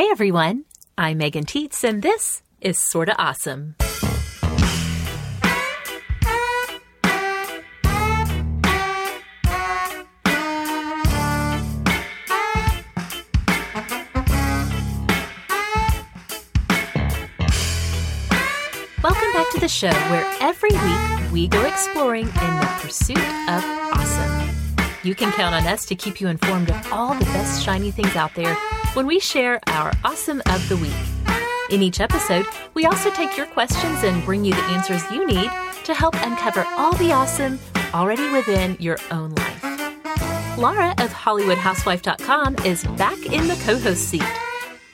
Hey everyone, I'm Megan Tietz, and this is Sorta Awesome. Welcome back to the show where every week we go exploring in the pursuit of awesome. You can count on us to keep you informed of all the best shiny things out there when we share our awesome of the week. In each episode, we also take your questions and bring you the answers you need to help uncover all the awesome already within your own life. Laura of HollywoodHousewife.com is back in the co host seat.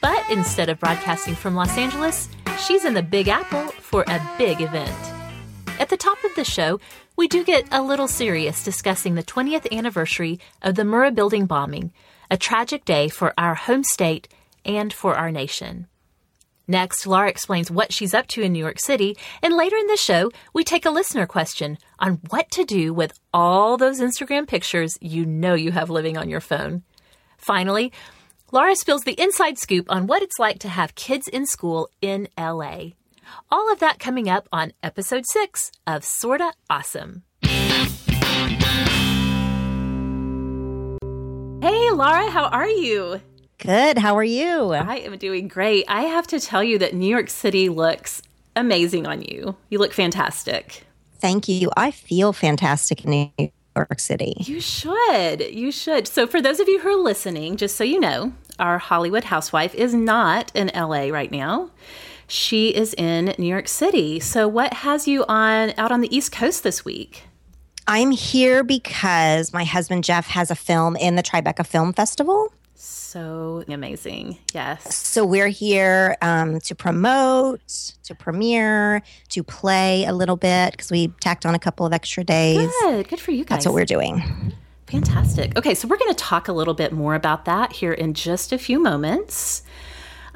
But instead of broadcasting from Los Angeles, she's in the Big Apple for a big event. At the top of the show, we do get a little serious discussing the 20th anniversary of the Murrah building bombing, a tragic day for our home state and for our nation. Next, Laura explains what she's up to in New York City, and later in the show, we take a listener question on what to do with all those Instagram pictures you know you have living on your phone. Finally, Laura spills the inside scoop on what it's like to have kids in school in LA. All of that coming up on episode six of Sorta Awesome. Hey, Laura, how are you? Good. How are you? I am doing great. I have to tell you that New York City looks amazing on you. You look fantastic. Thank you. I feel fantastic in New York City. You should. You should. So, for those of you who are listening, just so you know, our Hollywood housewife is not in LA right now. She is in New York City. So, what has you on out on the East Coast this week? I'm here because my husband Jeff has a film in the Tribeca Film Festival. So amazing. Yes. So we're here um, to promote, to premiere, to play a little bit because we tacked on a couple of extra days. Good. Good for you guys. That's what we're doing. Fantastic. Okay, so we're going to talk a little bit more about that here in just a few moments.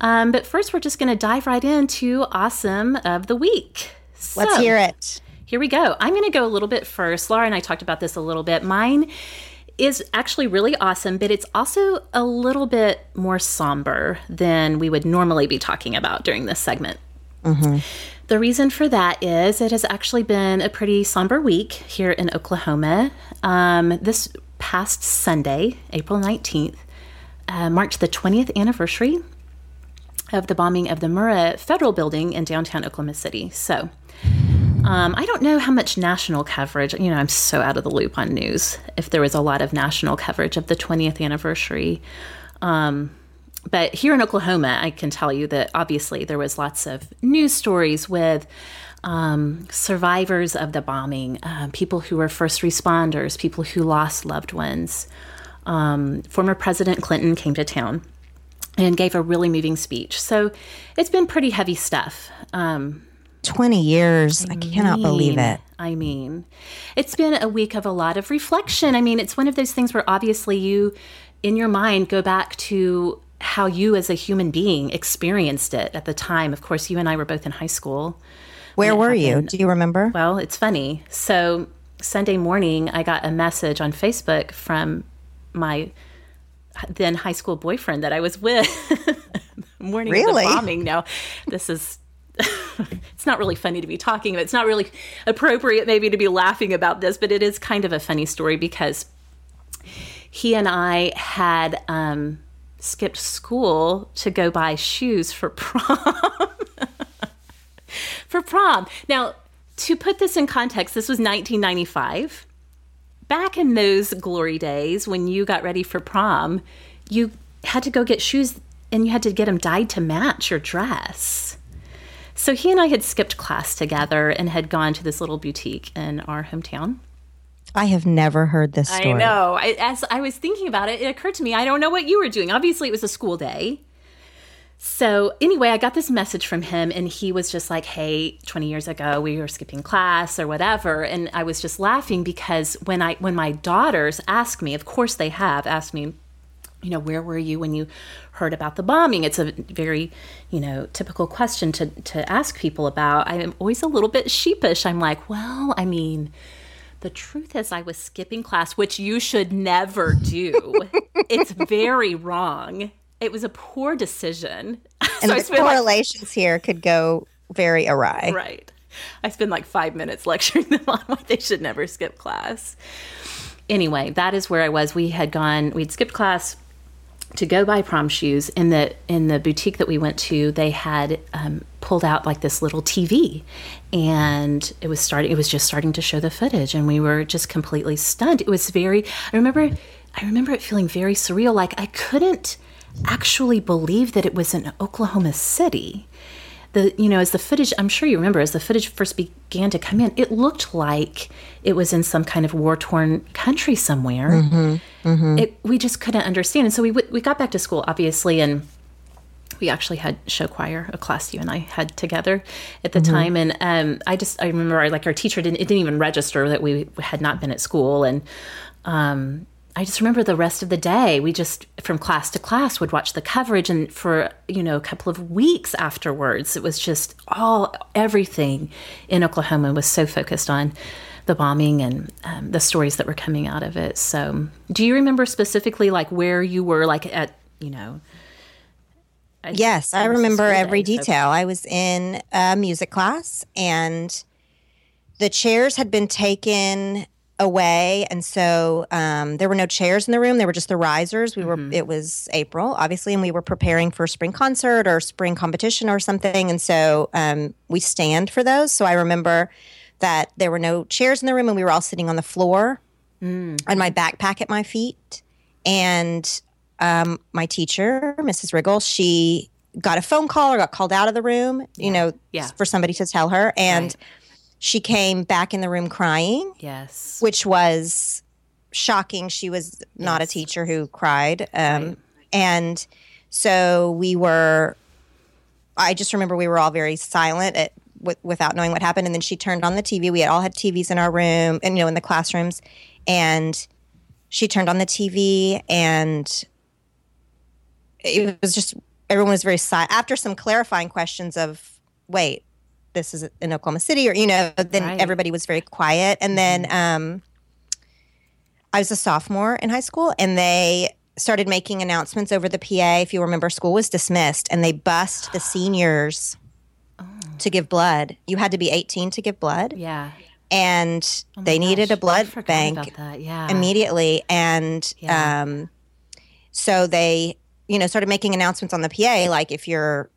Um, but first, we're just going to dive right into Awesome of the Week. So, Let's hear it. Here we go. I'm going to go a little bit first. Laura and I talked about this a little bit. Mine is actually really awesome, but it's also a little bit more somber than we would normally be talking about during this segment. Mm-hmm. The reason for that is it has actually been a pretty somber week here in Oklahoma. Um, this past Sunday, April 19th, uh, marked the 20th anniversary of the bombing of the Murrah Federal Building in downtown Oklahoma City. So, um, I don't know how much national coverage, you know, I'm so out of the loop on news, if there was a lot of national coverage of the 20th anniversary. Um, but here in Oklahoma, I can tell you that obviously there was lots of news stories with um, survivors of the bombing, uh, people who were first responders, people who lost loved ones. Um, former President Clinton came to town and gave a really moving speech. So it's been pretty heavy stuff. Um, 20 years. I, I cannot believe it. I mean, it's been a week of a lot of reflection. I mean, it's one of those things where obviously you, in your mind, go back to how you as a human being experienced it at the time. Of course, you and I were both in high school. Where were you? Do you remember? Well, it's funny. So, Sunday morning, I got a message on Facebook from my then high school boyfriend that I was with. morning really? of the bombing. Now, this is it's not really funny to be talking about. It's not really appropriate maybe to be laughing about this, but it is kind of a funny story because he and I had um, skipped school to go buy shoes for prom. for prom. Now, to put this in context, this was 1995. Back in those glory days when you got ready for prom, you had to go get shoes and you had to get them dyed to match your dress. So he and I had skipped class together and had gone to this little boutique in our hometown. I have never heard this story. I know. I, as I was thinking about it, it occurred to me I don't know what you were doing. Obviously, it was a school day. So, anyway, I got this message from him, and he was just like, Hey, 20 years ago, we were skipping class or whatever. And I was just laughing because when I when my daughters ask me, of course they have asked me, you know, where were you when you heard about the bombing? It's a very, you know, typical question to, to ask people about. I'm always a little bit sheepish. I'm like, well, I mean, the truth is, I was skipping class, which you should never do. it's very wrong. It was a poor decision. And the correlations like, here could go very awry. Right. I spend like five minutes lecturing them on why they should never skip class. Anyway, that is where I was. We had gone, we'd skipped class to go buy prom shoes in the in the boutique that we went to they had um, pulled out like this little tv and it was starting it was just starting to show the footage and we were just completely stunned it was very i remember i remember it feeling very surreal like i couldn't actually believe that it was in oklahoma city. The you know as the footage i'm sure you remember as the footage first began to come in it looked like it was in some kind of war torn country somewhere. Mm-hmm, mm-hmm. It, we just couldn't understand. And so we we got back to school obviously and we actually had show choir a class you and i had together at the mm-hmm. time. And um, i just i remember like our teacher didn't it didn't even register that we had not been at school. And um, I just remember the rest of the day, we just from class to class would watch the coverage, and for you know a couple of weeks afterwards, it was just all everything in Oklahoma was so focused on the bombing and um, the stories that were coming out of it. So, do you remember specifically like where you were, like at you know? yes, I remember every detail. I was in a music class, and the chairs had been taken away. And so um, there were no chairs in the room. There were just the risers. We mm-hmm. were it was april obviously and we were preparing for spring concert or spring competition or something. And so um, we stand for those. So i remember that there were no chairs in the room and we were all sitting on the floor mm. and my backpack at my feet. And um, my teacher mrs riggle she got a phone call or got called out of the room you know yeah. for somebody to tell her. And right she came back in the room crying. Yes. Which was shocking. She was not yes. a teacher who cried. Um, right. And so we were, I just remember we were all very silent at, w- without knowing what happened. And then she turned on the TV. We had all had TVs in our room and, you know, in the classrooms. And she turned on the TV and it was just, everyone was very silent. After some clarifying questions of, wait, this is in Oklahoma City, or you know, then right. everybody was very quiet. And then mm-hmm. um, I was a sophomore in high school, and they started making announcements over the PA. If you remember, school was dismissed, and they bussed the seniors oh. to give blood. You had to be 18 to give blood. Yeah. And oh they gosh. needed a blood bank yeah. immediately. And yeah. um, so they, you know, started making announcements on the PA, like if you're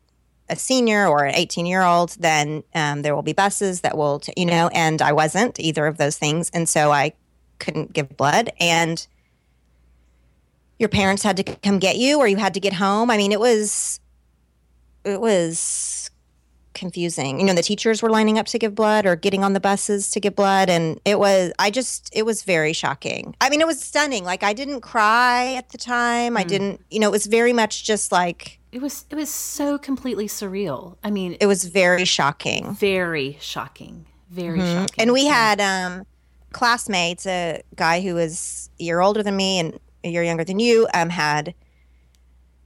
a senior or an 18 year old, then um, there will be buses that will, t- you know, and I wasn't either of those things. And so I couldn't give blood. And your parents had to come get you or you had to get home. I mean, it was, it was confusing. You know, the teachers were lining up to give blood or getting on the buses to give blood. And it was, I just, it was very shocking. I mean, it was stunning. Like, I didn't cry at the time. Mm. I didn't, you know, it was very much just like, it was it was so completely surreal. I mean, it was very shocking. Very shocking. Very mm-hmm. shocking. And we had um, classmates, a guy who was a year older than me and a year younger than you, um, had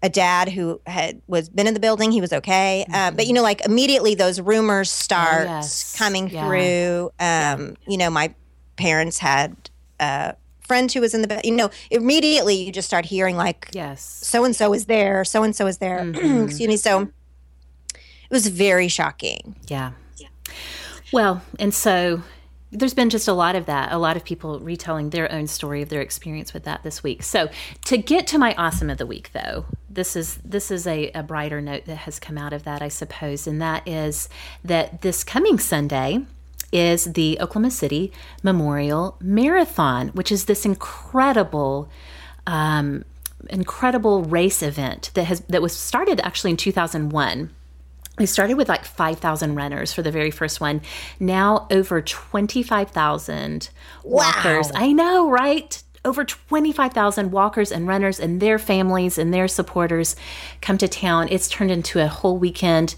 a dad who had was been in the building. He was okay, mm-hmm. uh, but you know, like immediately those rumors start oh, yes. coming yeah. through. Um, yeah. You know, my parents had. Uh, friend who was in the you know immediately you just start hearing like yes. so and so is there so and so is there. Mm-hmm. excuse me. So it was very shocking. Yeah. yeah. Well and so there's been just a lot of that a lot of people retelling their own story of their experience with that this week. So to get to my awesome of the week though this is this is a, a brighter note that has come out of that i suppose and that is that this coming sunday is the Oklahoma City Memorial Marathon, which is this incredible, um, incredible race event that has that was started actually in 2001. We started with like 5,000 runners for the very first one. Now over 25,000 walkers. Wow. I know, right? Over 25,000 walkers and runners and their families and their supporters come to town. It's turned into a whole weekend.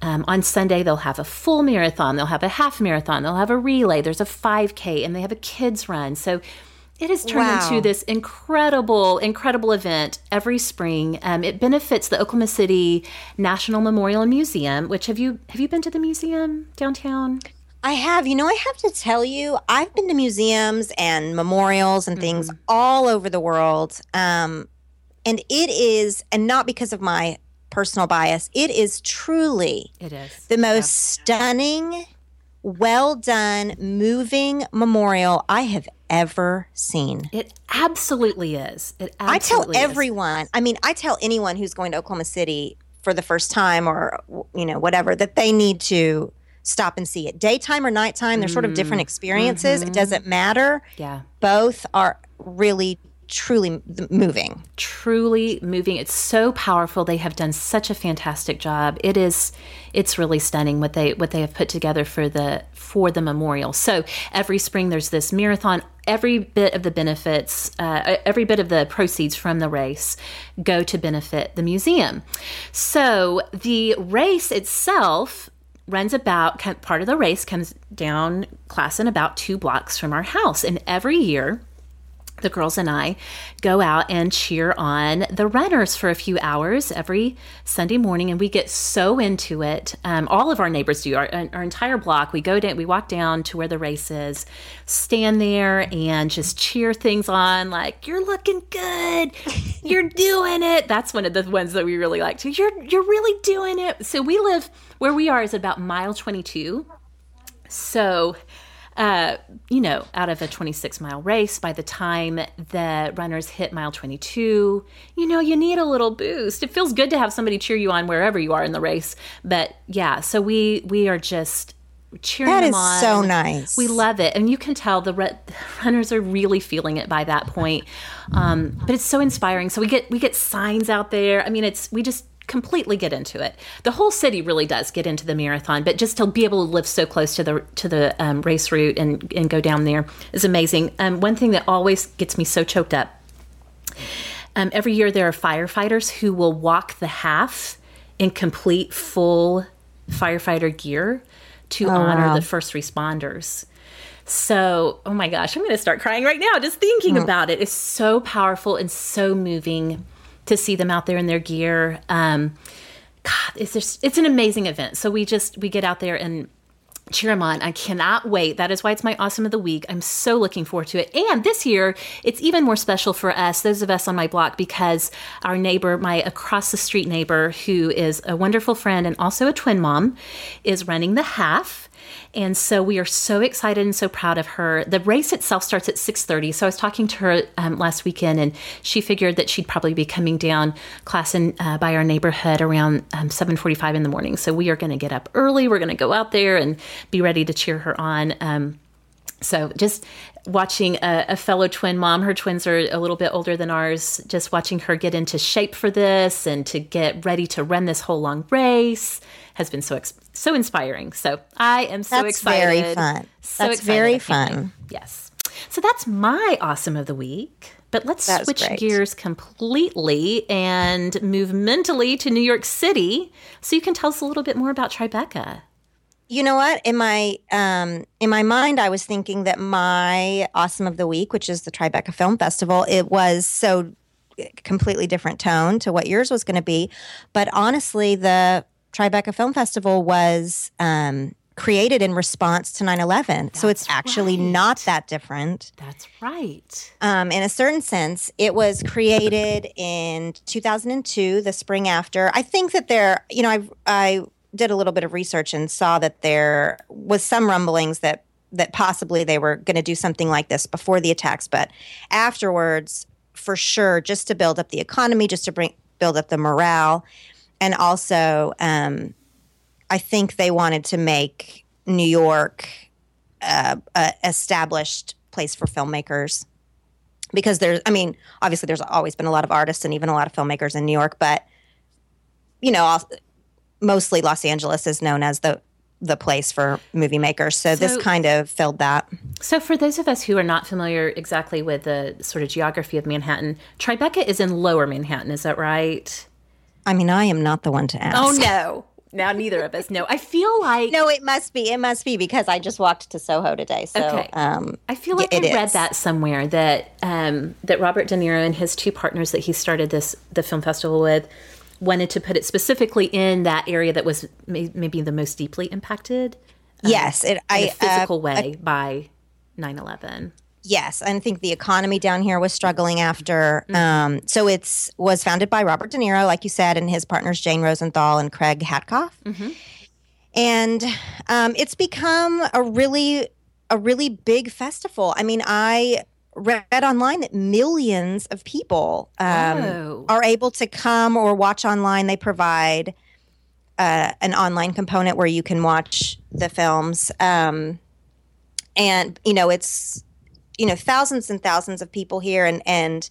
Um, on Sunday, they'll have a full marathon, they'll have a half marathon, they'll have a relay, there's a 5K, and they have a kids' run. So it has turned wow. into this incredible, incredible event every spring. Um, it benefits the Oklahoma City National Memorial Museum. Which have you have you been to the museum downtown? I have. You know, I have to tell you, I've been to museums and memorials and things mm-hmm. all over the world. Um, and it is, and not because of my personal bias, it is truly It is. the most stunning, well done, moving memorial I have ever seen. It absolutely is. It I tell absolutely is. everyone, I mean, I tell anyone who's going to Oklahoma City for the first time or, you know, whatever, that they need to stop and see it. Daytime or nighttime, they're sort of different experiences. It doesn't matter. Yeah. Both are really, truly moving. truly moving. It's so powerful. They have done such a fantastic job. It is it's really stunning what they what they have put together for the for the memorial. So every spring there's this marathon. Every bit of the benefits, uh, every bit of the proceeds from the race go to benefit the museum. So the race itself runs about part of the race comes down Classen about two blocks from our house. And every year the girls and I go out and cheer on the runners for a few hours every Sunday morning, and we get so into it. Um, all of our neighbors do. Our, our entire block, we go down, we walk down to where the race is, stand there, and just cheer things on. Like you're looking good, you're doing it. That's one of the ones that we really like to. You're you're really doing it. So we live where we are is about mile 22. So uh, you know, out of a 26 mile race, by the time the runners hit mile 22, you know, you need a little boost. It feels good to have somebody cheer you on wherever you are in the race. But yeah, so we we are just cheering That them is on. so nice. We love it, and you can tell the re- runners are really feeling it by that point. Um, but it's so inspiring. So we get we get signs out there. I mean, it's we just completely get into it. The whole city really does get into the marathon, but just to be able to live so close to the to the um, race route and and go down there is amazing. Um, one thing that always gets me so choked up. Um, every year there are firefighters who will walk the half in complete full firefighter gear to honor wow. the first responders. So, oh my gosh, I'm going to start crying right now just thinking about it. It's so powerful and so moving to see them out there in their gear. Um, God, it's just it's an amazing event. So we just we get out there and cheer them on. I cannot wait. That is why it's my awesome of the week. I'm so looking forward to it. And this year, it's even more special for us, those of us on my block, because our neighbor, my across the street neighbor, who is a wonderful friend and also a twin mom, is running the half. And so we are so excited and so proud of her. The race itself starts at 6:30. So I was talking to her um, last weekend, and she figured that she'd probably be coming down Classen, uh, by our neighborhood around um, 7:45 in the morning. So we are going to get up early. We're going to go out there and be ready to cheer her on. Um, so just watching a, a, fellow twin mom, her twins are a little bit older than ours, just watching her get into shape for this and to get ready to run this whole long race has been so ex- so inspiring. So I am so That's excited. very fun. So That's very fun. Yes. So that's my awesome of the week. But let's switch great. gears completely and move mentally to New York City. So you can tell us a little bit more about Tribeca. You know what? In my um, in my mind, I was thinking that my awesome of the week, which is the Tribeca Film Festival, it was so completely different tone to what yours was going to be. But honestly, the Tribeca Film Festival was um, created in response to 9/11, so it's actually right. not that different. That's right. Um, in a certain sense, it was created in 2002, the spring after. I think that there, you know, I I did a little bit of research and saw that there was some rumblings that that possibly they were going to do something like this before the attacks, but afterwards, for sure, just to build up the economy, just to bring build up the morale, and also, um, I think they wanted to make New York uh, a established place for filmmakers because there's i mean obviously there's always been a lot of artists and even a lot of filmmakers in new york but you know mostly los angeles is known as the the place for movie makers so, this kind of filled that So, for those of us who are not familiar exactly with the sort of geography of Manhattan, Tribeca is in lower Manhattan. Is that right? I mean i am not the one to ask Oh, no. Now, neither of us know. I feel like. no it must be it must be because i just walked to soho today so Okay. um I feel like I it read that somewhere that um, that Robert De Niro and his two partners that he started this the film festival with wanted to put it specifically in that area that was may, maybe the most deeply impacted yes it in i a uh, physical way by 9-11. Yes, I think the economy down here was struggling after. Um, so it's was founded by Robert De Niro, like you said, and his partners Jane Rosenthal and Craig Hatkoff. And um, it's become a really a really big festival. I mean, I read online that millions of people um, Oh. are able to come or watch online. They provide uh, an online component where you can watch the films. Um, and you know, it's you know thousands and thousands of people here, and and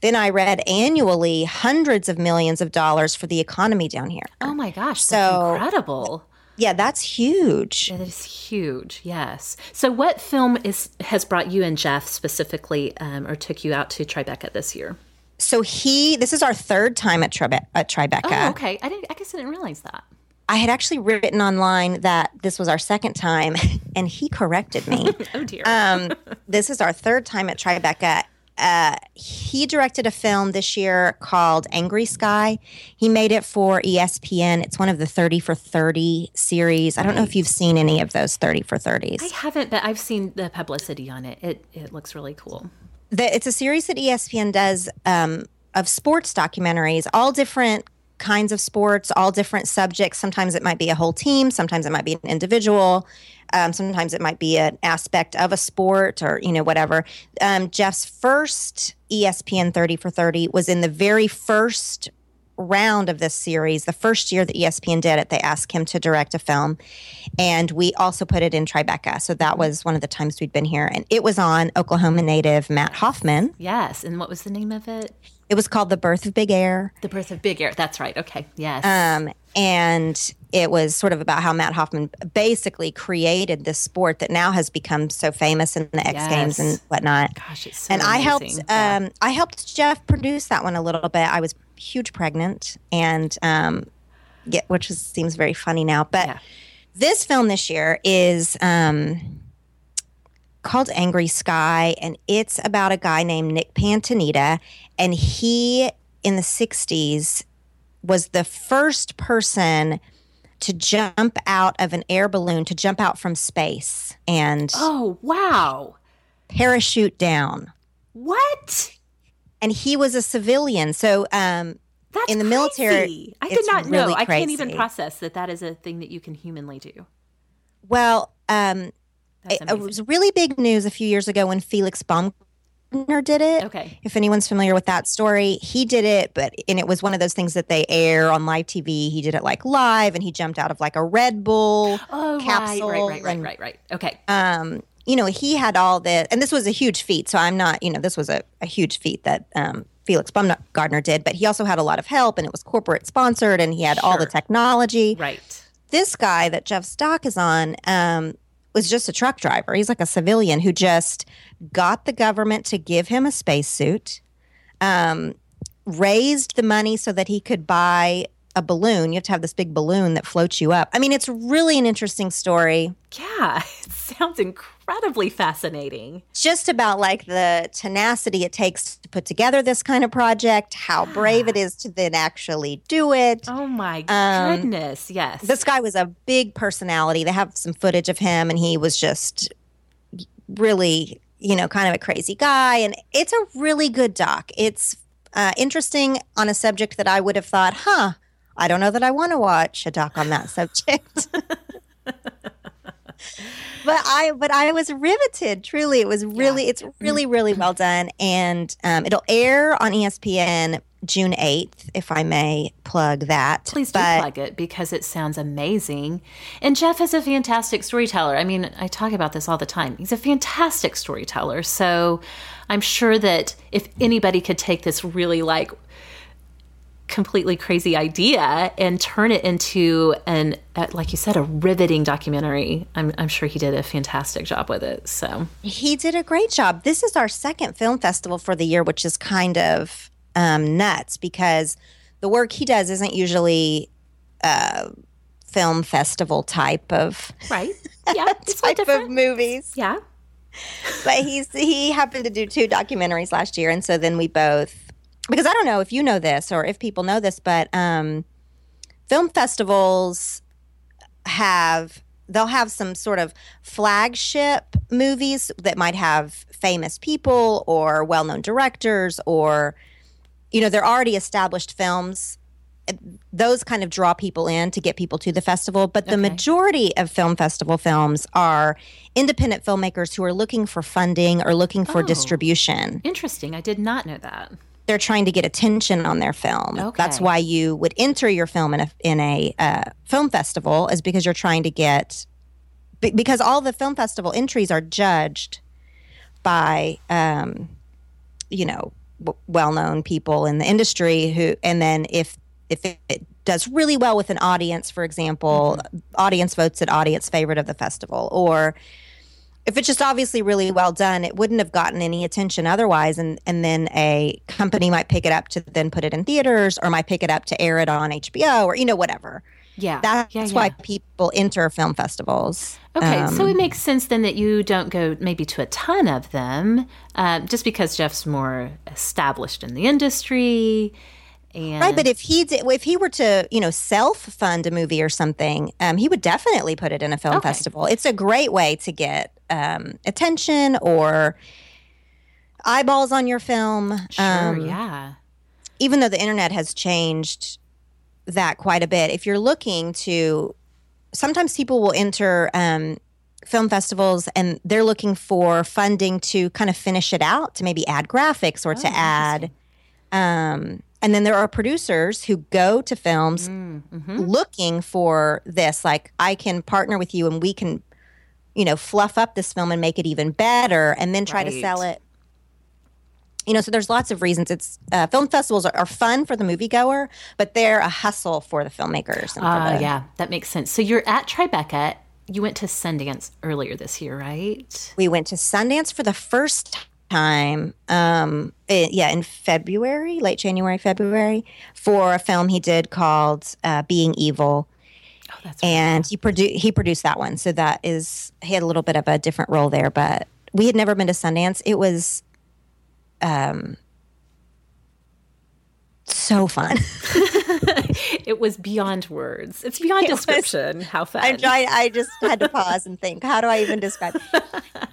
then I read annually hundreds of millions of dollars for the economy down here. Oh my gosh, that's So- incredible. Yeah, that's huge. That is huge. Yes. So, what film is has brought you and Jeff specifically, um, or took you out to Tribeca this year? So he, this is our third time at, Tribe- at Tribeca. Oh, okay. I didn't. I guess I didn't realize that. I had actually written online that this was our second time, and he corrected me. Oh dear. um, this is our third time at Tribeca. Uh, he directed a film this year called Angry Sky. He made it for ESPN. It's one of the 30 for 30 series. I don't know if you've seen any of those 30 for 30s. I haven't, but I've seen the publicity on it. It it looks really cool. the, it's a series that ESPN does um, of sports documentaries, all different kinds of sports, all different subjects. Sometimes it might be a whole team, sometimes it might be an individual, um, sometimes it might be an aspect of a sport or you know whatever. Um, Jeff's first ESPN 30 for 30 was in the very first round of this series, the first year that ESPN did it, they asked him to direct a film. And we also put it in Tribeca. So that was one of the times we'd been here. And it was on Oklahoma native Matt Hoffman. Yes. And what was the name of it? It was called The Birth of Big Air. The Birth of Big Air. That's right. Okay. Yes. Um, and it was sort of about how Matt Hoffman basically created this sport that now has become so famous in the X Yes. Games and whatnot. Gosh, it's so and I helped. amazing. Yeah. Um, I helped Jeff produce that one a little bit. I was huge pregnant, and um, which is, seems very funny now. But Yeah. this film this year is um, called Angry Sky, and it's about a guy named Nick Piantanida, and he in the '60s was the first person to jump out of an air balloon to jump out from space and Oh wow! parachute down. What? and he was a civilian. So um, That's In the military. I did not know. really I can't even process that that is a thing that you can humanly do. well, um, it, it was really big news a few years ago when Felix Baumgartner did it. Okay. If anyone's familiar with that story, he did it, but and it was one of those things that they air on live TV. He did it like live, and he jumped out of like a Red Bull Oh capsule. right, right, right, right, and, right, right. Okay. Um, you know, he had all the, and this was a huge feat. So I'm not, you know, this was a, a huge feat that um, Felix Baumgartner did, but he also had a lot of help, and it was corporate sponsored, and he had all the technology. Right. this guy that Jeff Stock is on um, was just a truck driver. He's like a civilian who just got the government to give him a spacesuit, um, raised the money so that he could buy a balloon. You have to have this big balloon that floats you up. I mean, it's really an interesting story. Yeah. It sounds incredibly fascinating. Just about like the tenacity it takes to put together this kind of project, how brave it is to then actually do it. Oh my Um, goodness. Yes. this guy was a big personality. They have some footage of him, and he was just really, you know, kind of a crazy guy. And it's a really good doc. It's uh, interesting on a subject that I would have thought, huh, I don't know that I want to watch a doc on that subject. but I, but I was riveted. Truly, it was really, it's really, really well done, and um, it'll air on ESPN June eighth, if I may plug that. Please do plug it because it sounds amazing. And Jeff is a fantastic storyteller. I mean, I talk about this all the time. He's a fantastic storyteller. So I'm sure that if anybody could take this really like completely crazy idea and turn it into an uh, like you said a riveting documentary. I'm, I'm sure he did a fantastic job with it so. He did a great job. This is our second film festival for the year, which is kind of um, nuts because the work he does isn't usually uh, film festival type of right. Yeah type of movies. yeah. But he's he happened to do two documentaries last year, and so then we both because I don't know if you know this or if people know this, but um, film festivals have they'll have some sort of flagship movies that might have famous people or well-known directors or you know they're already established films those kind of draw people in to get people to the festival but the Okay. majority of film festival films are independent filmmakers who are looking for funding or looking for Oh. distribution Interesting. I did not know that. They're trying to get attention on their film. That's why you would enter your film in a in a uh, film festival is because you're trying to get be- because all the film festival entries are judged by um, you know w- well-known people in the industry who and then if if it, it does really well with an audience for example audience votes it audience favorite of the festival or if it's just obviously really well done, it wouldn't have gotten any attention otherwise. And and then a company might pick it up to then put it in theaters, or might pick it up to air it on HBO, or you know whatever. Yeah. That's yeah, why people enter film festivals. Okay, so Um, it makes sense then that you don't go maybe to a ton of them, um, just because Jeff's more established in the industry. And Right, but if he did, if he were to, you know, self fund a movie or something, um, he would definitely put it in a film Okay. festival. It's a great way to get um, attention or eyeballs on your film. sure, Um, yeah, even though the internet has changed that quite a bit, if you're looking to, sometimes people will enter um, film festivals and they're looking for funding to kind of finish it out, to maybe add graphics or to Oh, add. Um, and then there are producers who go to films mm-hmm. looking for this. Like, I can partner with you and we can, you know, fluff up this film and make it even better and then try to sell it you know so there's lots of reasons it's uh, film festivals are, are fun for the moviegoer but they're a hustle for the filmmakers for uh, yeah, that makes sense. So you're at Tribeca. You went to Sundance earlier this year, right? we went to sundance for the first time um i- yeah in february late january february for a film he did called uh, Being Evel Oh, right. and he produced he produced that one so that is he had a little bit of a different role there but we had never been to sundance it was um so fun it was beyond words. It's beyond It was- description. How fun! I'm. I just had to pause and think. How do I even describe?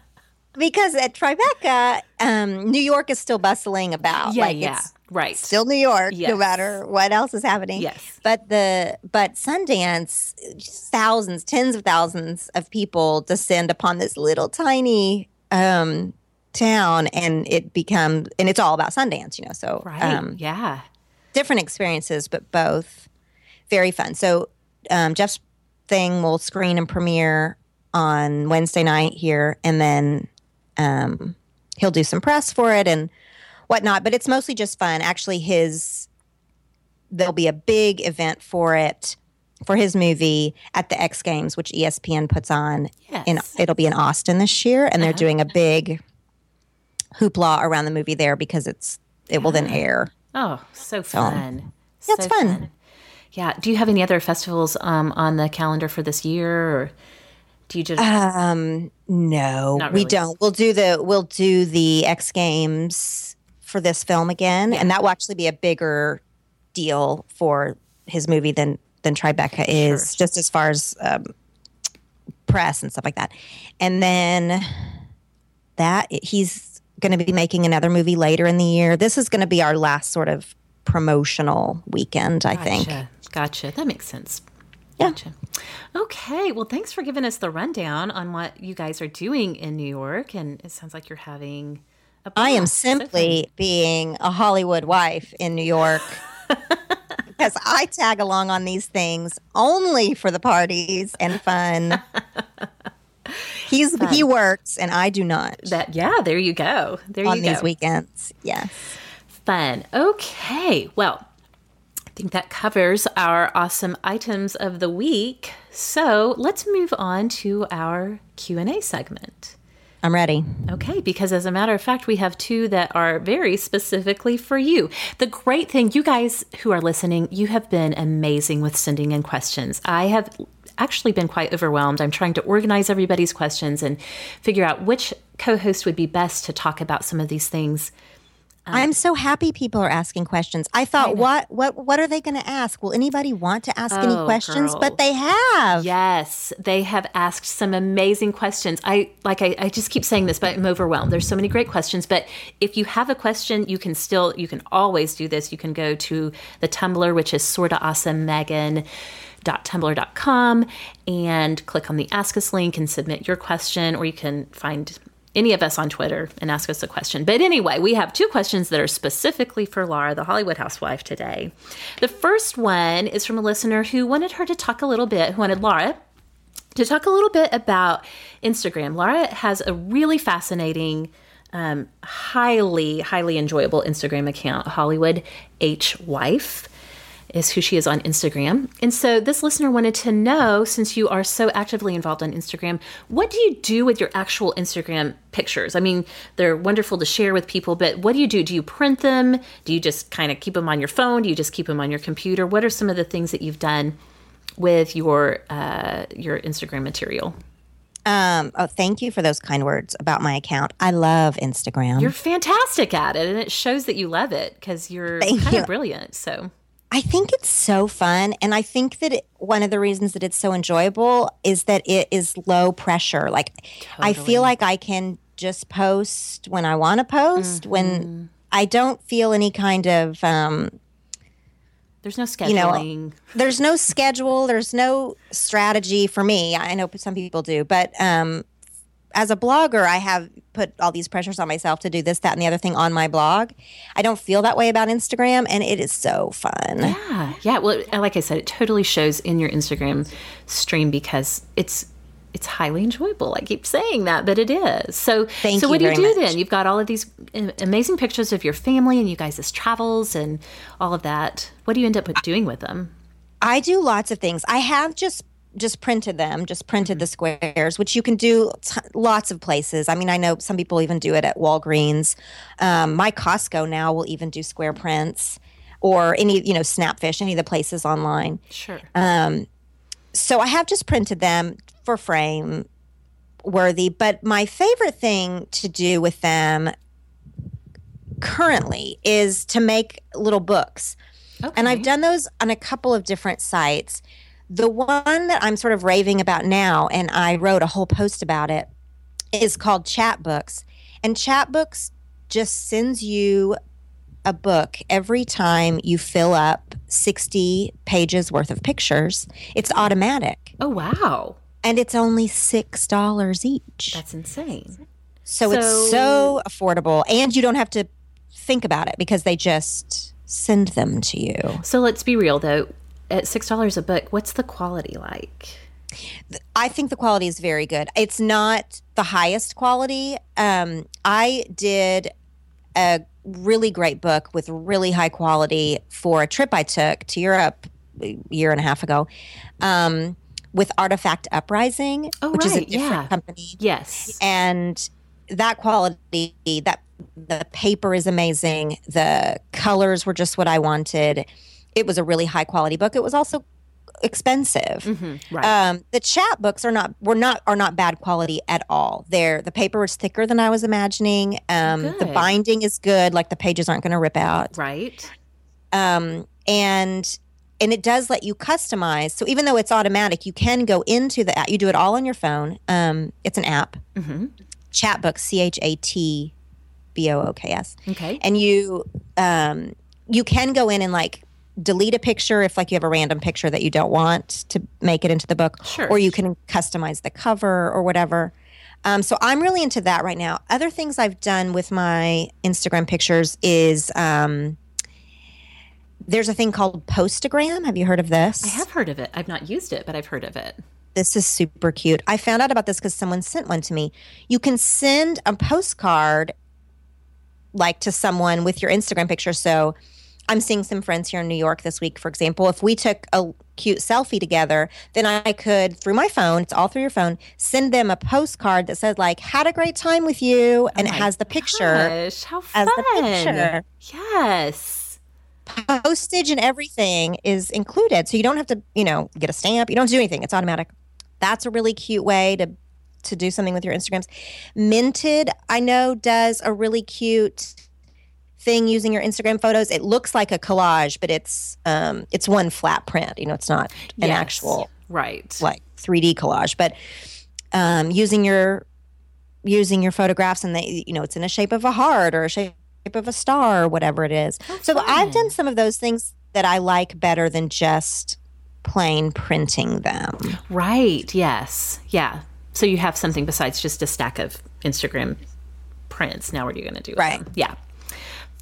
because at Tribeca, um, New York is still bustling about. yeah, like yeah, It's right. still New York, Yes. no matter what else is happening. Yes. But the but Sundance, thousands, tens of thousands of people descend upon this little tiny um, town, and it becomes and it's all about Sundance. You know, so right. um, yeah. different experiences, but both very fun. So um, Jeff's thing will screen and premiere on Wednesday night here, and then um, he'll do some press for it and whatnot. But it's mostly just fun. Actually, his there'll be a big event for it for his movie at the X Games, which ESPN puts on. Yes. In it'll be in Austin this year, and they're Uh-huh. doing a big hoopla around the movie there because it's it will then air. Oh, so fun. Yeah, it's So fun. Yeah. Do you have any other festivals um, on the calendar for this year, or do you just? Um, no, Not we don't. We'll do the we'll do the X Games for this film again, and that will actually be a bigger deal for his movie than than Tribeca is, just as far as um, press and stuff like that. And then that he's going to be making another movie later in the year. This is going to be our last sort of promotional weekend, I think. Gotcha. Gotcha. That makes sense. Yeah. Gotcha. Okay. Well, thanks for giving us the rundown on what you guys are doing in New York, and it sounds like you're having. I am blast. So simply being a Hollywood wife in New York because I tag along on these things only for the parties and fun. He's he works and I do not that. Yeah. There you go. There on you go. On these weekends. Yes. Fun. Okay. Well, I think that covers our awesome items of the week. So let's move on to our Q and A segment. I'm ready. Okay, because as a matter of fact, we have two that are very specifically for you. The great thing, you guys who are listening, you have been amazing with sending in questions. I have actually been quite overwhelmed. I'm trying to organize everybody's questions and figure out which co host would be best to talk about some of these things. Um, I'm so happy people are asking questions. I thought, I what, what, what are they going to ask? Will anybody want to ask any Oh, questions? girl. But they have. Yes, they have asked some amazing questions. I like I, I just keep saying this, but I'm overwhelmed. There's so many great questions. But if you have a question, you can still you can always do this. You can go to the Tumblr, which is sorta awesome Megan tumblr.com and click on the ask us link and submit your question or you can find any of us on Twitter and ask us a question. But anyway, we have two questions that are specifically for Laura, the Hollywood housewife, today. The first one is from a listener who wanted her to talk a little bit, who wanted Laura to talk a little bit about Instagram. Laura has a really fascinating, um, highly, highly enjoyable Instagram account, Hollywood H Wife is who she is on Instagram. And so this listener wanted to know since you are so actively involved on Instagram, what do you do with your actual Instagram pictures? I mean, they're wonderful to share with people, but what do you do? Do you print them? Do you just kind of keep them on your phone? Do you just keep them on your computer? What are some of the things that you've done with your uh, your Instagram material? Um, oh, thank you for those kind words about my account. I love Instagram. You're fantastic at it, and it shows that you love it because you're Thank kind you. of brilliant. So I think it's so fun. And I think that it, one of the reasons that it's so enjoyable is that it is low pressure. Like, I feel like I can just post when I want to post, Mm-hmm. when I don't feel any kind of, um, there's no know, scheduling. there's no schedule, there's no strategy for me. I know some people do, but um, as a blogger, I have put all these pressures on myself to do this, that, and the other thing on my blog. I don't feel that way about Instagram, and it is so fun. Yeah, yeah. Well, like I said, it totally shows in your Instagram stream because it's it's highly enjoyable. I keep saying that, but it is. So, Thank so what do you do much. then? You've got all of these uh, amazing pictures of your family and you guys' travels and all of that. What do you end up doing with them? I do lots of things. I have just just printed them, just printed the squares, which you can do t- lots of places. I mean, I know some people even do it at Walgreens. Um, my Costco now will even do square prints or any, you know, Snapfish, any of the places online. Sure. So I have just printed them for frame worthy. But my favorite thing to do with them currently is to make little books. And I've done those on a couple of different sites. The one that I'm sort of raving about now, and I wrote a whole post about it, is called Chatbooks. And Chatbooks just sends you a book every time you fill up 60 pages worth of pictures. It's automatic, oh wow, and it's only $6 each. that's insane. So, it's so affordable, and you don't have to think about it because they just send them to you. So let's be real though. At six dollars a book, what's the quality like? I think the quality is very good. It's not the highest quality. Um, I did a really great book with really high quality for a trip I took to Europe a year and a half ago um, with Artifact Uprising, Oh, which is a different yeah. company. Yes. and that quality that the paper is amazing the colors were just what i wanted it was a really high quality book it was also expensive Mm-hmm. Right. um, the chat books are not were not are not bad quality at all they're the paper is thicker than i was imagining um, the binding is good like the pages aren't going to rip out right. um, and and it does let you customize. So even though it's automatic, you can go into the app. You do it all on your phone. Um, it's an app, Mm-hmm. Chatbook, C H A T B O O K S, Okay. and you um, you can go in and like delete a picture if like you have a random picture that you don't want to make it into the book, Sure. or you can customize the cover or whatever. Um, so I'm really into that right now. Other things I've done with my Instagram pictures is um, there's a thing called Postagram. Have you heard of this? I have heard of it. I've not used it, but I've heard of it. This is super cute. I found out about this because someone sent one to me. You can send a postcard like to someone with your Instagram picture. So I'm seeing some friends here in New York this week, for example. If we took a cute selfie together, then I could, through my phone, it's all through your phone, send them a postcard that says, like, had a great time with you. Oh and it has the picture Gosh, how fun. as the picture. Yes. postage and everything is included. So you don't have to, you know, get a stamp. You don't do anything. It's automatic. That's a really cute way to to do something with your Instagrams. Minted, I know, does a really cute thing using your Instagram photos. It looks like a collage, but it's um, it's one flat print. You know, it's not an Yes. actual Right. like 3D collage, but um, using your using your photographs and they you know it's in a shape of a heart or a shape of a star or whatever it is. so I've done some of those things that I like better than just plain printing them. Right. Yes. Yeah. So you have something besides just a stack of Instagram prints. Now what are you going to do? with Right. them? Yeah.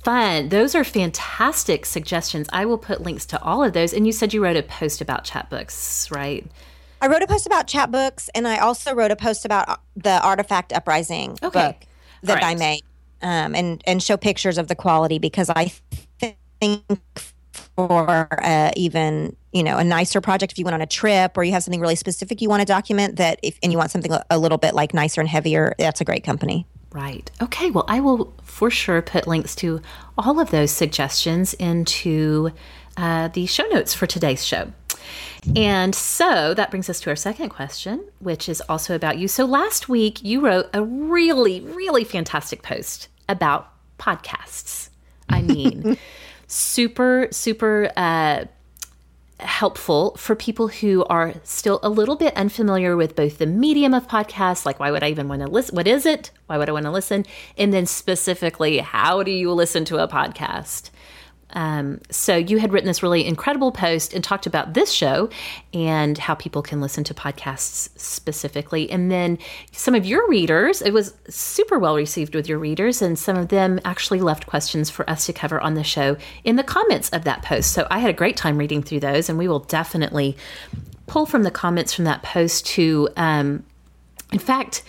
Fun. Those are fantastic suggestions. I will put links to all of those. And you said you wrote a post about Chatbooks, right? I wrote a post about Chatbooks, and I also wrote a post about uh, the Artifact Uprising Okay. book that All I made, um, and and show pictures of the quality because I think for uh, even you know a nicer project, if you went on a trip or you have something really specific you want to document, that if and you want something a little bit like nicer and heavier, that's a great company. Right. Okay. Well, I will for sure put links to all of those suggestions into uh, the show notes for today's show. And so that brings us to our second question, which is also about you. So last week you wrote a really, really fantastic post about podcasts. I mean, super, super uh, helpful for people who are still a little bit unfamiliar with both the medium of podcasts, like why would I even want to listen? What is it? Why would I want to listen? And then specifically, how do you listen to a podcast? Um, so you had written this really incredible post and talked about this show and how people can listen to podcasts specifically. And then some of your readers, it was super well received with your readers, and some of them actually left questions for us to cover on the show in the comments of that post. So I had a great time reading through those, and we will definitely pull from the comments from that post to, um, in fact,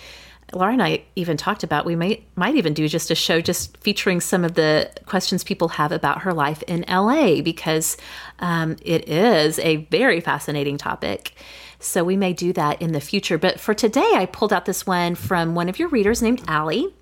Laura and I even talked about we might might even do just a show just featuring some of the questions people have about her life in LA because um, it is a very fascinating topic. So we may do that in the future. But for today, I pulled out this one from one of your readers named Allie.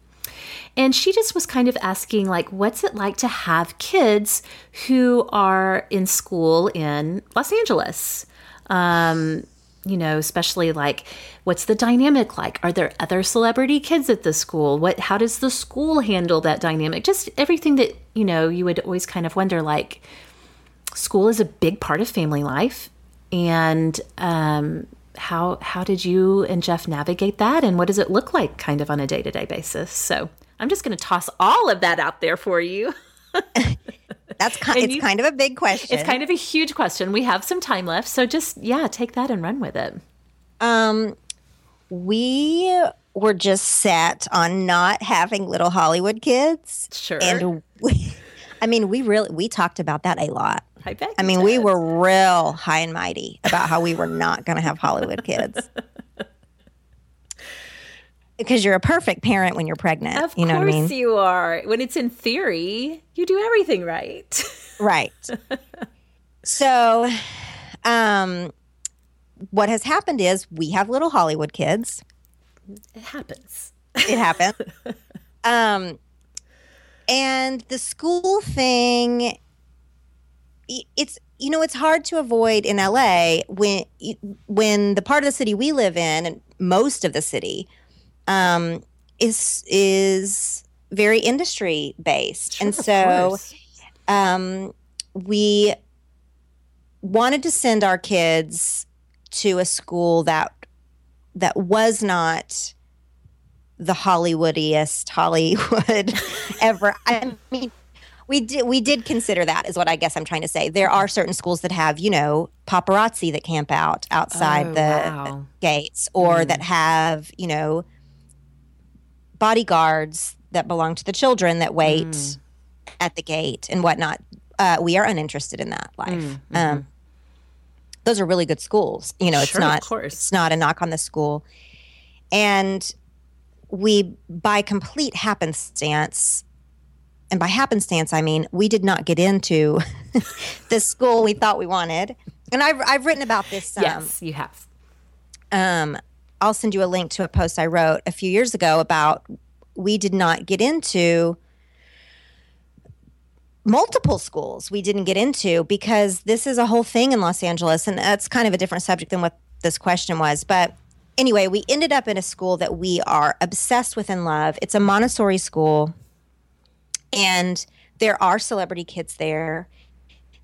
And she just was kind of asking, like, what's it like to have kids who are in school in Los Angeles? Um, you know, especially like, what's the dynamic like? Are there other celebrity kids at the school? What, how does the school handle that dynamic? Just everything that, you know, you would always kind of wonder, like, school is a big part of family life. And, um, how how did you and Jeff navigate that and what does it look like kind of on a day-to-day basis? So, I'm just going to toss all of that out there for you. That's kind. It's you- kind of a big question. It's kind of a huge question. We have some time left, so just yeah, take that and run with it. Um, we were just set on not having little Hollywood kids. Sure. And we, I mean, we really we talked about that a lot. I bet. I mean, we were real high and mighty about how we were not going to have Hollywood kids. Because you're a perfect parent when you're pregnant. Of you know course what I mean? you are. When it's in theory, you do everything right. Right. so, um, what has happened is we have little Hollywood kids. it happens. It happens. um, and the school thing, it's you know it's hard to avoid in LA when when the part of the city we live in and most of the city um, is is very industry based, and Sure, of so um, we wanted to send our kids to a school that that was not the Hollywoodiest Hollywood ever. I mean, we did we did consider that is what I guess I'm trying to say. There are certain schools that have you know paparazzi that camp out outside Oh, the wow. gates, or that have you know bodyguards that belong to the children that wait Mm. at the gate and whatnot. Uh, we are uninterested in that life. Mm, Um, those are really good schools. You know, it's Sure, of not course. it's not a knock on the school, and we by complete happenstance. And by happenstance, I mean we did not get into the school we thought we wanted. And I've, I've written about this. Um, yes, you have. um, I'll send you a link to a post I wrote a few years ago about we did not get into multiple schools we didn't get into because this is a whole thing in Los Angeles and that's kind of a different subject than what this question was but anyway we ended up in a school that we are obsessed with and love it's a Montessori school and there are celebrity kids there.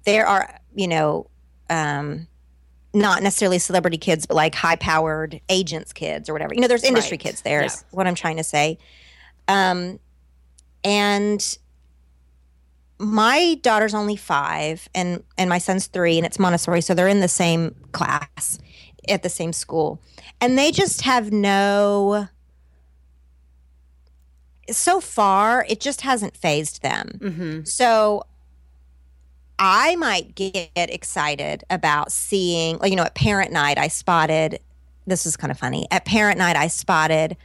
There are, you know, um, not necessarily celebrity kids, but like high powered agents kids or whatever. You know, there's industry Right. kids there, Yeah. what I'm trying to say. Um, and my daughter's only five and and my son's three and it's montessori so they're in the same class at the same school and they just have no so far it just hasn't phased them Mm-hmm. so I might get excited about seeing, you know, at parent night, I spotted this is kind of funny. At parent night, I spotted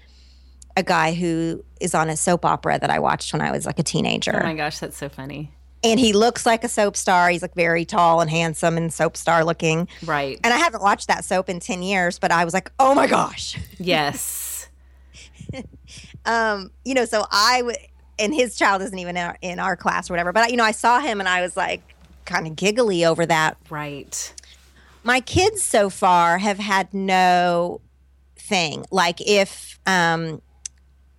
a guy who is on a soap opera that I watched when I was like a teenager. Oh my gosh, that's so funny. and he looks like a soap star. He's like very tall and handsome and soap star looking. Right. And I haven't watched that soap in 10 years, but I was like, oh my gosh. Yes. um, you know, so I would, and his child isn't even in our, in our class or whatever, but you know, I saw him and I was like kind of giggly over that. Right. My kids so far have had no thing. Like if um,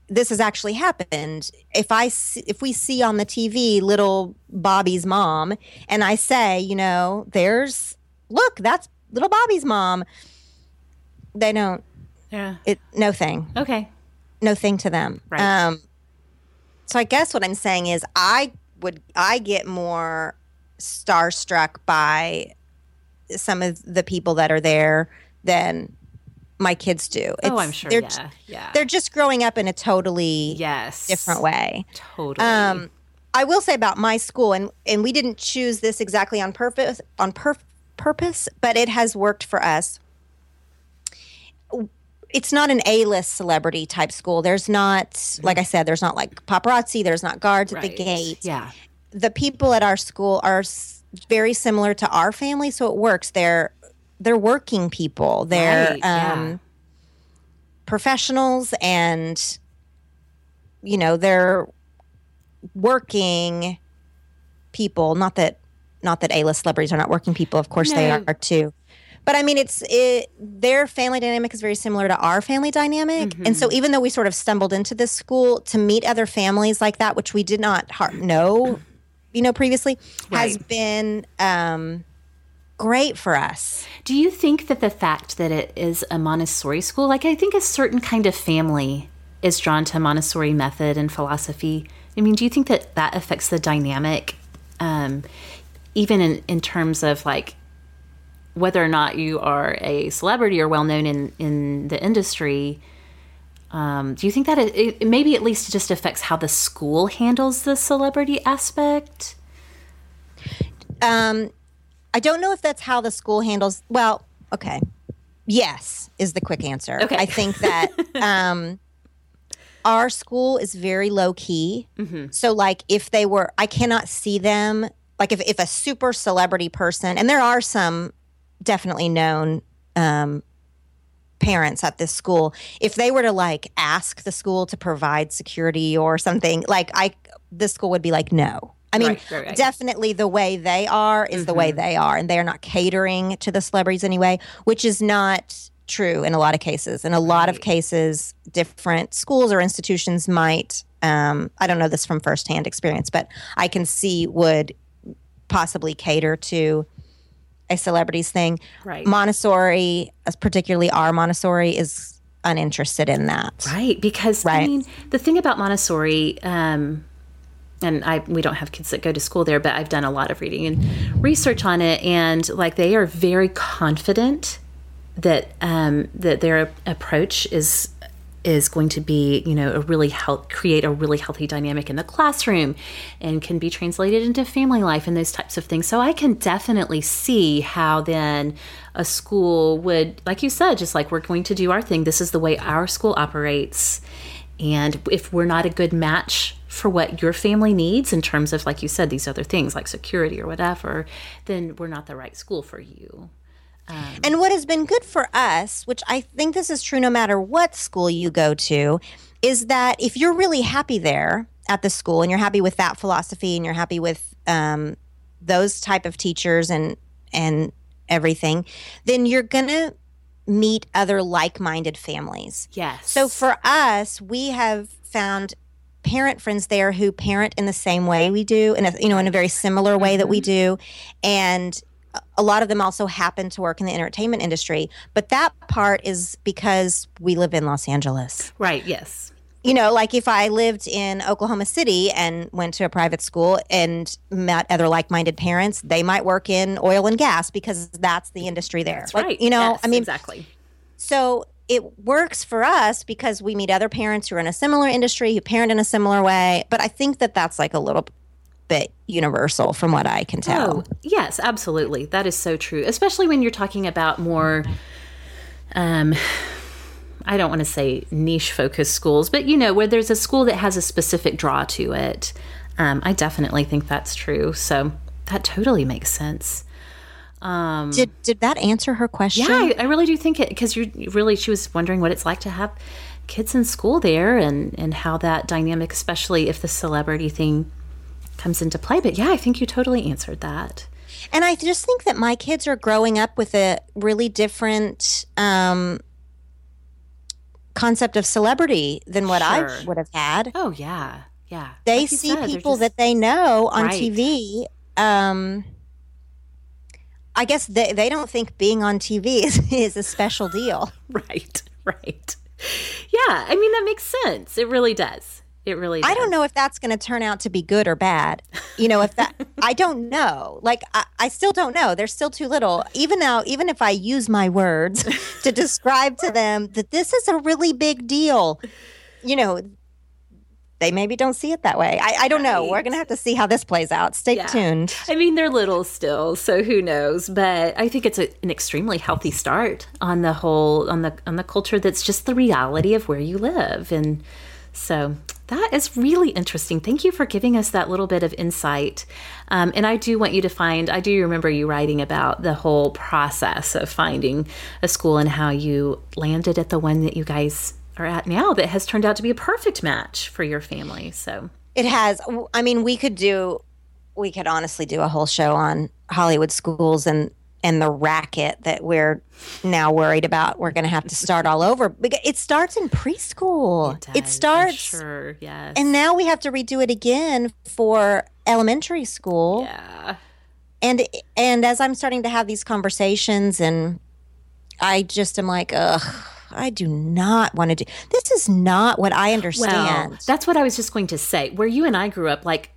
this has actually happened, if I see, if we see on the TV little Bobby's mom, and I say, you know, there's look, that's little Bobby's mom. They don't. Yeah. It no thing Okay. no thing to them. Right. Um, so I guess what I'm saying is I would I get more starstruck by some of the people that are there than my kids do. oh, I'm sure. They're, Yeah. Yeah. they're just growing up in a totally yes. different way. Totally. Um, I will say about my school, and and we didn't choose this exactly on purpose on pur- purpose, but it has worked for us. It's not an A-list celebrity type school. There's not, like I said, there's not like paparazzi. There's not guards at the gate. Yeah. The people at our school are s- very similar to our family, so it works. They're they're working people. They're Right, yeah. um, professionals, and you know they're working people not that not that a-list celebrities are not working people of course they No. are too but i mean it's it their family dynamic is very similar to our family dynamic and Mm-hmm. so even though we sort of stumbled into this school to meet other families like that which we did not har- know you know previously has been um great for us Do you think that the fact that it is a Montessori school, like I think a certain kind of family is drawn to Montessori method and philosophy? I mean, do you think that that affects the dynamic, um, even in, in terms of like whether or not you are a celebrity or well known in, in the industry? Um, do you think that it, it maybe at least just affects how the school handles the celebrity aspect? Um, I don't know if that's how the school handles. Well, okay. Yes, is the quick answer. Okay. I think that um, our school is very low key. So, like, if they were, I cannot see them. Like, if, if a super celebrity person, and there are some definitely known um, parents at this school, if they were to like ask the school to provide security or something, like, I, the school would be like, no. I mean, Right, right, right. definitely the way they are is the way they are, and they are not catering to the celebrities anyway, which is not true in a lot of cases. In a lot of cases, different schools or institutions might. Um, I don't know this from firsthand experience, but I can see would possibly cater to a celebrities thing. Right. Montessori, as particularly our Montessori, is uninterested in that. Right, because I mean, the thing about Montessori, um, and I we don't have kids that go to school there, but I've done a lot of reading and research on it, and like they are very confident that um, that their approach is is going to be you know a really help create a really healthy dynamic in the classroom and can be translated into family life and those types of things. So i can definitely see how then a school would like you said just like we're going to do our thing. This is the way our school operates. And if we're not a good match for what your family needs in terms of like you said these other things like security or whatever then we're not the right school for you And what has been good for us, which I think this is true no matter what school you go to, is that if you're really happy there at the school and you're happy with that philosophy and you're happy with um, those type of teachers and and everything, then you're gonna meet other like-minded families. yes. So for us, we have found parent friends there who parent in the same way we do, in a, you know, in a very similar way that we do, and a lot of them also happen to work in the entertainment industry. But that part is because we live in Los Angeles. Right. Yes. You know, like if I lived in Oklahoma City and went to a private school and met other like minded parents, they might work in oil and gas because that's the industry there. That's like, right. You know, Yes, I mean, exactly. so it works for us because we meet other parents who are in a similar industry who parent in a similar way. But I think that that's like a little bit universal from what I can tell. Oh, yes, absolutely. That is so true. Especially when you're talking about more um I don't want to say niche focused schools, but you know, where there's a school that has a specific draw to it. Um, I definitely think that's true. So that totally makes sense. Um, Did did that answer her question? yeah, I, I really do think it because you really she was wondering what it's like to have kids in school there and and how that dynamic, especially if the celebrity thing comes into play. But yeah, I think you totally answered that. And I just think that my kids are growing up with a really different um, concept of celebrity than what I would have had. Oh yeah, yeah. They Like see said, people just- that they know on Right. TV. Um, I guess they, they don't think being on TV is, is a special deal. right, right. Yeah, I mean that makes sense. It really does. It really. Does. I don't know if that's going to turn out to be good or bad. You know, if that, I don't know. Like, I, I still don't know. They're still too little. Even now, even if I use my words to describe to them that this is a really big deal, you know, they maybe don't see it that way. I, I don't know. We're going to have to see how this plays out. Stay Yeah. tuned. I mean, they're little still, so who knows? But I think it's a, an extremely healthy start on the whole on the on the culture that's just the reality of where you live, and so that is really interesting. Thank you for giving us that little bit of insight. Um, and I do want you to find. I do remember you writing about the whole process of finding a school and how you landed at the one that you guys are at now that has turned out to be a perfect match for your family. So It has. I mean, we could do, we could honestly do a whole show on Hollywood schools and and the racket that we're now worried about. We're going to have to start all over. Because It starts in preschool. It, does, I'm starts, sure, yes, and now we have to redo it again for elementary school. yeah. And and as I'm starting to have these conversations, and I just am like, ugh. I do not want to do this. Is not what I understand. Well, that's what I was just going to say. Where you and I grew up, like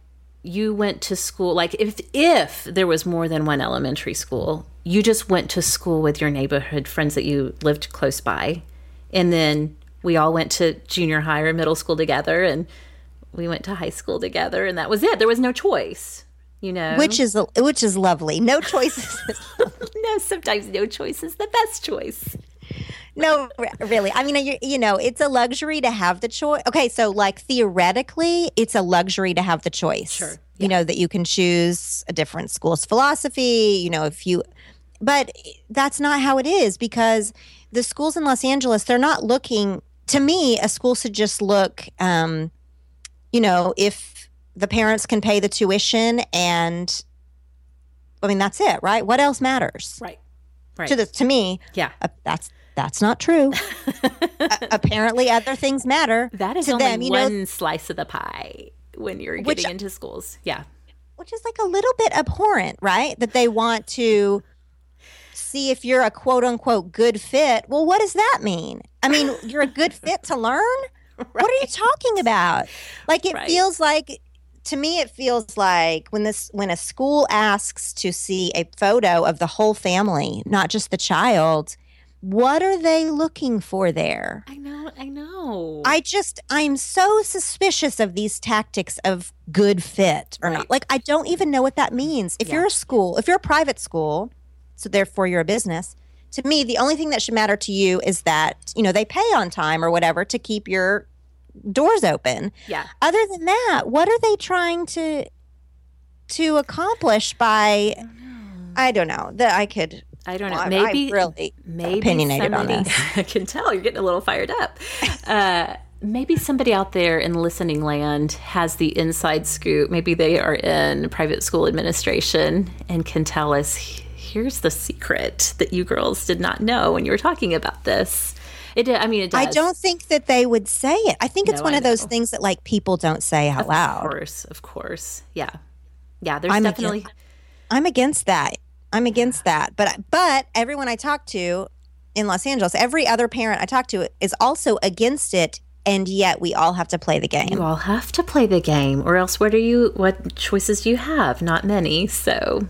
you went to school, like if if there was more than one elementary school, you just went to school with your neighborhood friends that you lived close by, and then we all went to junior high or middle school together, and we went to high school together, and that was it. There was no choice, you know. which is which is lovely. No choices. no, sometimes no choice is the best choice. No, really. I mean, you, you know, it's a luxury to have the choice. Okay, so like theoretically, it's a luxury to have the choice. Sure, You know, that you can choose a different school's philosophy, you know, if you, but that's not how it is because the schools in Los Angeles, they're not looking, to me, a school should just look, um, you know, if the parents can pay the tuition and, I mean, that's it, right? What else matters? Right. Right. To the to me, yeah. uh, that's that's not true. A- apparently, other things matter. That is to only them, you know, one slice of the pie when you're Which- getting into schools. Yeah. which is like a little bit abhorrent, right? That they want to see if you're a quote unquote good fit. Well, what does that mean? I mean, you're a good fit to learn. What are you talking about? Like it Right. feels like to me it feels like when this when a school asks to see a photo of the whole family, not just the child, what are they looking for there? I know. I know. I just I'm so suspicious of these tactics of good fit or Right. not. Like I don't even know what that means. If Yeah. you're a school, if you're a private school, so therefore you're a business, to me the only thing that should matter to you is that, you know, they pay on time or whatever to keep your doors open. yeah. Other than that, what are they trying to to accomplish by I don't know. That I could I don't know. well, maybe I'm really maybe opinionated on somebody, I can tell you're getting a little fired up. Uh, maybe somebody out there in listening land has the inside scoop. Maybe they are in private school administration and can tell us here's the secret that you girls did not know when you were talking about this. It. I mean, it does. I don't think that they would say it. I think it's No, one I of those things that like people don't say out Of loud. Of course, of course. Yeah, yeah. There's I'm definitely. against, I'm against that. I'm against that. But but everyone I talk to in Los Angeles, every other parent I talk to is also against it, and yet we all have to play the game. You all have to play the game, or else what are you? What choices do you have? Not many. So,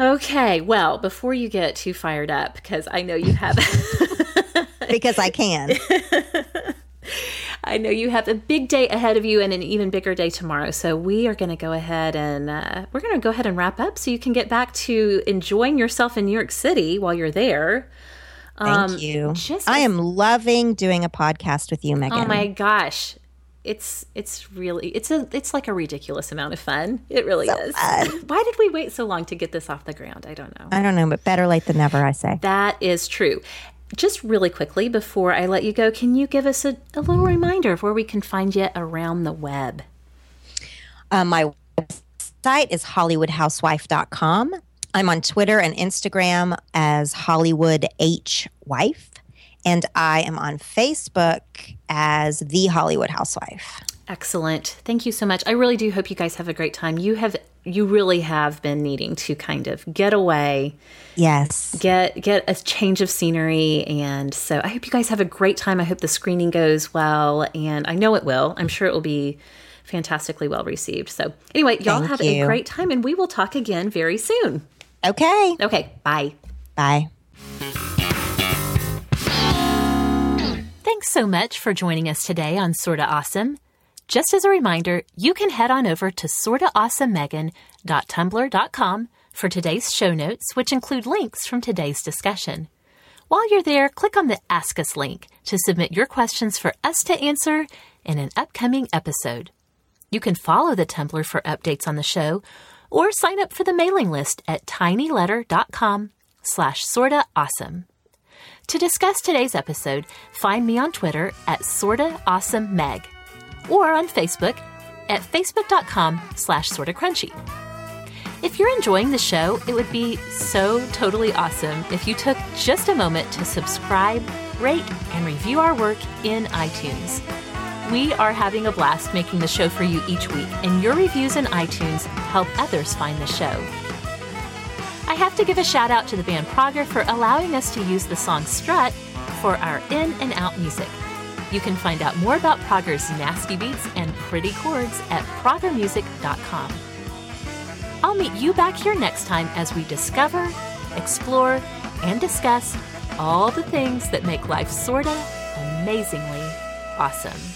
okay. Well, before you get too fired up, because I know you have, because I can. I know you have a big day ahead of you and an even bigger day tomorrow. So we are going to go ahead and uh, we're going to go ahead and wrap up, so you can get back to enjoying yourself in New York City while you're there. Thank Um, you. just I am loving doing a podcast with you, Megan. Oh my gosh. It's it's really it's a it's like a ridiculous amount of fun. It really is. Why did we wait so long to get this off the ground? I don't know. I don't know, but better late than never, I say. That is true. Just really quickly before I let you go, can you give us a, a little reminder of where we can find you around the web? Um, my website is hollywoodhousewife.com. I'm on Twitter and Instagram as Hollywood H Wife, and I am on Facebook as The Hollywood Housewife. Excellent. Thank you so much. I really do hope you guys have a great time. You have you really have been needing to kind of get away, Yes. get get a change of scenery and so I hope you guys have a great time. I hope the screening goes well and I know it will. I'm sure it will be fantastically well received. So anyway, y'all Thank have you. a great time and we will talk again very soon. Okay. Okay, bye. Bye. Thanks so much for joining us today on Sorta Awesome. Just as a reminder, you can head on over to sortaawesomemegan.tumblr.com for today's show notes, which include links from today's discussion. While you're there, click on the Ask Us link to submit your questions for us to answer in an upcoming episode. You can follow the Tumblr for updates on the show or sign up for the mailing list at tinyletter.com slash sorta awesome. To discuss today's episode, find me on Twitter at sortaawesomemeg or on Facebook at facebook.com slash sorta crunchy. If you're enjoying the show, it would be so totally awesome if you took just a moment to subscribe, rate, and review our work in iTunes. We are having a blast making the show for you each week, and your reviews in iTunes help others find the show. I have to give a shout out to the band Prager for allowing us to use the song Strut for our in and out music. You can find out more about Prager's nasty beats and pretty chords at pragermusic.com. I'll meet you back here next time as we discover, explore, and discuss all the things that make life sorta amazingly awesome.